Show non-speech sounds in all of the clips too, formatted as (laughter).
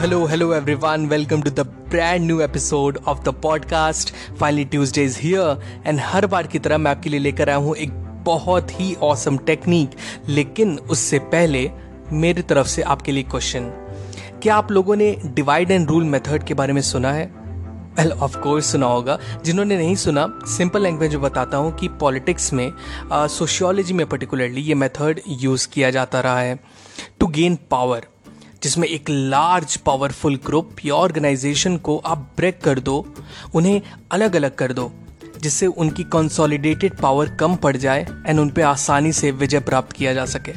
Hello, hello everyone. Welcome to the brand new episode of the podcast. Finally Tuesday is here and हर बार की तरह मैं आपके लिए लेकर आया हूँ एक बहुत ही ऑसम टेक्निक लेकिन उससे पहले मेरी तरफ़ से आपके लिए क्वेश्चन क्या आप लोगों ने डिवाइड एंड रूल मेथड के बारे में सुना है? वेल ऑफ़ कोर्स सुना होगा। जिन्होंने नहीं सुना सिंपल लैंग्वेज में बताता हूँ कि पॉलिटिक्स में सोशियोलॉजी uh, में पर्टिकुलरली ये मेथड यूज़ किया जाता रहा है टू गेन पावर जिसमें एक लार्ज पावरफुल ग्रुप या ऑर्गेनाइजेशन को आप ब्रेक कर दो, उन्हें अलग अलग कर दो, जिससे उनकी कंसोलिडेटेड पावर कम पड़ जाए एंड उन पर आसानी से विजय प्राप्त किया जा सके।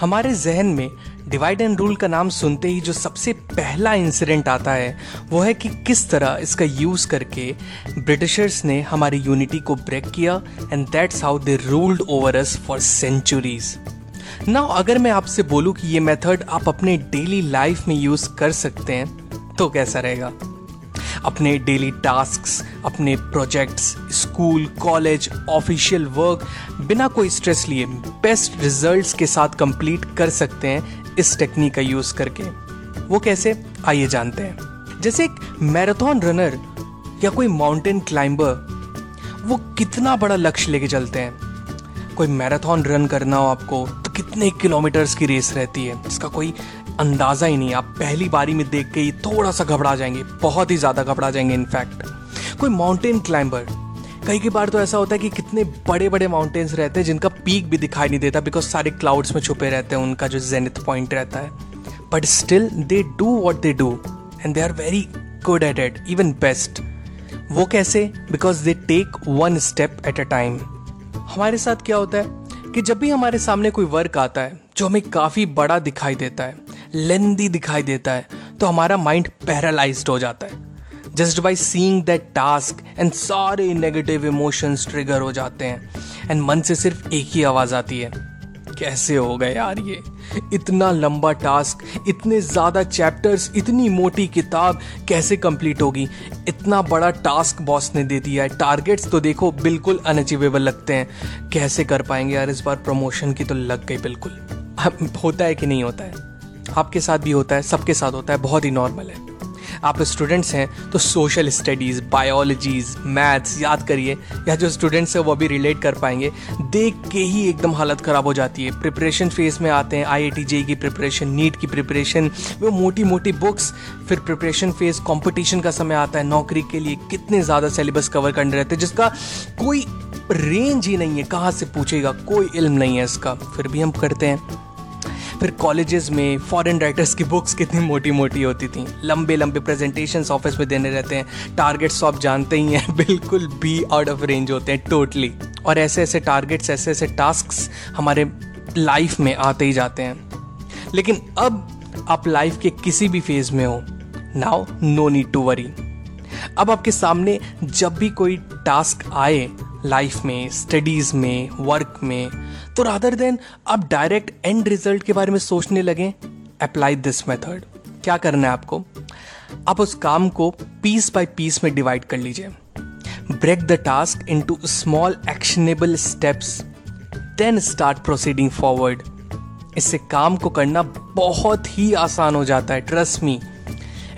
हमारे जहन में डिवाइड एंड रूल का नाम सुनते ही जो सबसे पहला इंसिडेंट आता है, वो है कि किस तरह इसका यूज़ करके ब्रिटिशर्स ने हमारी यूनिटी को ब्रेक किया and that's how they ruled over us for centuries ना अगर मैं आपसे बोलूँ कि ये मेथड आप अपने डेली लाइफ में यूज़ कर सकते हैं तो कैसा रहेगा? अपने डेली टास्क अपने projects school college official work बिना कोई स्ट्रेस लिए बेस्ट रिजल्ट्स के साथ कंप्लीट कर सकते हैं इस टेक्निक का यूज़ करके। वो कैसे? आइए जानते हैं। जैसे एक मैराथन रनर या कोई माउंटेन क्लाइंबर वो कितना बड़ा लक्ष्य लेके चलते हैं? कोई मैराथन रन करना हो आपको तो कितने किलोमीटर्स की रेस रहती है? इसका कोई अंदाज़ा ही नहीं। आप पहली बारी में देख के ही थोड़ा सा घबरा जाएँगे। बहुत ही ज़्यादा घबरा जाएँगे इनफैक्ट कोई माउंटेन क्लाइंबर कई की बार तो ऐसा होता है कि कितने बड़े बड़े माउंटेन्स रहते हैं, जिनका पीक भी दिखाई नहीं देता बिकॉज़ सारे क्लाउड्स में छुपे रहते हैं, उनका जो जेनिथ पॉइंट रहता है। But still they do what they do and they are very good at it even best वो कैसे? Because they take one step at a time हमारे साथ क्या होता है कि जब भी हमारे सामने कोई वर्क आता है, जो हमें काफ़ी बड़ा दिखाई देता है, लेंदी दिखाई देता है तो हमारा माइंड पैरालाइज हो जाता है। Just by seeing that task and सारे नेगेटिव इमोशंस ट्रिगर हो जाते हैं, एंड मन से सिर्फ़ एक ही आवाज़ आती है, कैसे हो गए यार ये? इतना लंबा टास्क, इतने ज़्यादा चैप्टर्स, इतनी मोटी किताब कैसे कंप्लीट होगी? इतना बड़ा टास्क बॉस ने दे दिया है। टारगेट्स तो देखो बिल्कुल अनअचीवेबल लगते हैं। कैसे कर पाएँगे यार? इस बार प्रमोशन की तो लग गई बिल्कुल। होता है कि नहीं होता है? आपके साथ भी होता है, सबके साथ होता है, बहुत ही नॉर्मल है। आप स्टूडेंट्स हैं तो सोशल स्टडीज़ बायोलॉजीज मैथ्स याद करिए। या जो स्टूडेंट्स हैं, वो अभी रिलेट कर पाएँगे। देख के ही एकदम हालत ख़राब हो जाती है। प्रिपरेशन फ़ेज़ में आते हैं आई आई टी की प्रिपरेशन नीट की प्रिपरेशन वो मोटी मोटी बुक्स फिर प्रिपरेशन फ़ेज़ कॉम्पिटिशन का समय आता है। नौकरी के लिए कितने ज़्यादा सिलेबस कवर करने रहते हैं, जिसका कोई रेंज ही नहीं है। कहाँ से पूछेगा? कोई इल्म नहीं है इसका। फिर भी हम करते हैं। फिर कॉलेजेस में फॉरेन राइटर्स की बुक्स कितनी मोटी मोटी होती थी। लंबे लंबे प्रेजेंटेशन ऑफ़िस में देने रहते हैं। टारगेट्स तो आप जानते ही हैं, (laughs) बिल्कुल बी आउट ऑफ़ रेंज होते हैं टोटली और ऐसे ऐसे टारगेट्स ऐसे ऐसे टास्क हमारे लाइफ में आते ही जाते हैं। लेकिन अब आप लाइफ के किसी भी फ़ेज़ में हो now no need to worry अब आपके सामने जब भी कोई टास्क आए लाइफ में स्टडीज़ में वर्क में तो रादर देन आप डायरेक्ट एंड रिज़ल्ट के बारे में सोचने लगे अप्लाई दिस मेथड क्या करना है आपको? आप उस काम को पीस बाय पीस में डिवाइड कर लीजिए. Break the task into small actionable steps then start proceeding forward इससे काम को करना बहुत ही आसान हो जाता है trust me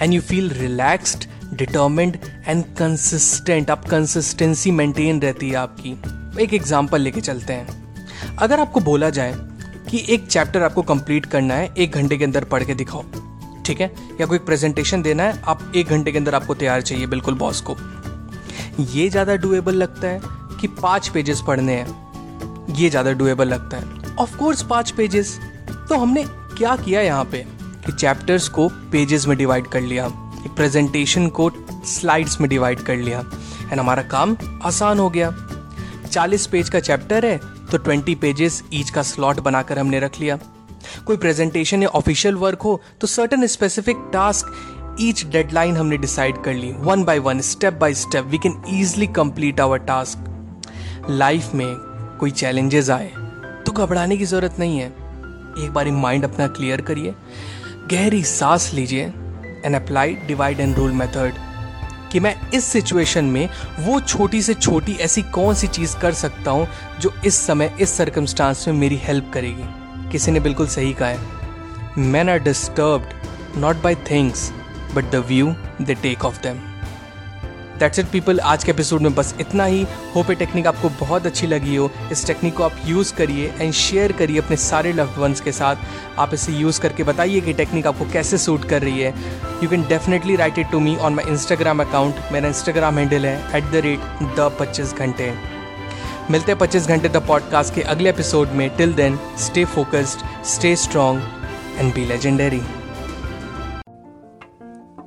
and you feel relaxed determined and consistent आप कंसिस्टेंसी मेंटेन रहती है आपकी. एक एग्जांपल लेके चलते हैं. अगर आपको बोला जाए कि एक चैप्टर आपको कंप्लीट करना है, एक घंटे के अंदर पढ़ के दिखाओ, ठीक है? या कोई प्रेजेंटेशन देना है, आप एक घंटे के अंदर आपको तैयार चाहिए बिल्कुल बॉस को। ये ज़्यादा डुएबल लगता है कि पाँच पेजेस पढ़ने हैं। ये ज़्यादा डुएबल लगता है। ऑफ़ कोर्स पाँच पेजेस तो हमने क्या किया यहाँ पे? कि चैप्टर्स को पेजेस में डिवाइड कर लिया। एक प्रेजेंटेशन को स्लाइड्स में डिवाइड कर लिया। एंड हमारा काम आसान हो गया। चालीस पेज का चैप्टर है तो ट्वेंटी पेजेस ईच का स्लॉट बनाकर हमने रख लिया। कोई प्रेजेंटेशन या ऑफिशियल वर्क हो तो certain specific task each deadline हमने डिसाइड कर ली। One by one step by step we can easily complete our task life में कोई चैलेंजेस आए तो घबराने की ज़रूरत नहीं है। एक बार माइंड अपना क्लियर करिए, गहरी सांस लीजिए and apply divide and rule method कि मैं इस सिचुएशन में वो छोटी से छोटी ऐसी कौन सी चीज़ कर सकता हूँ जो इस समय, इस सर्कमस्टांस में मेरी हेल्प करेगी। किसी ने बिल्कुल सही कहा है। Man are disturbed not by things but the view the take of them that's it people आज के एपिसोड में बस इतना ही। होप ये टेक्निक आपको बहुत अच्छी लगी हो। इस टेक्निक को आप यूज़ करिए एंड शेयर करिए अपने सारे लव्ड वंस के साथ। आप इसे यूज़ करके बताइए कि टेक्निक आपको कैसे सूट कर रही है। You can definitely write it to me on my Instagram account मेरा इंस्टाग्राम हैंडल है एट द रेट द पच्चीस घंटे। मिलते हैं पच्चीस घंटे द पॉडकास्ट के अगले एपिसोड में। Till then stay focused stay strong and be legendary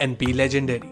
and be legendary.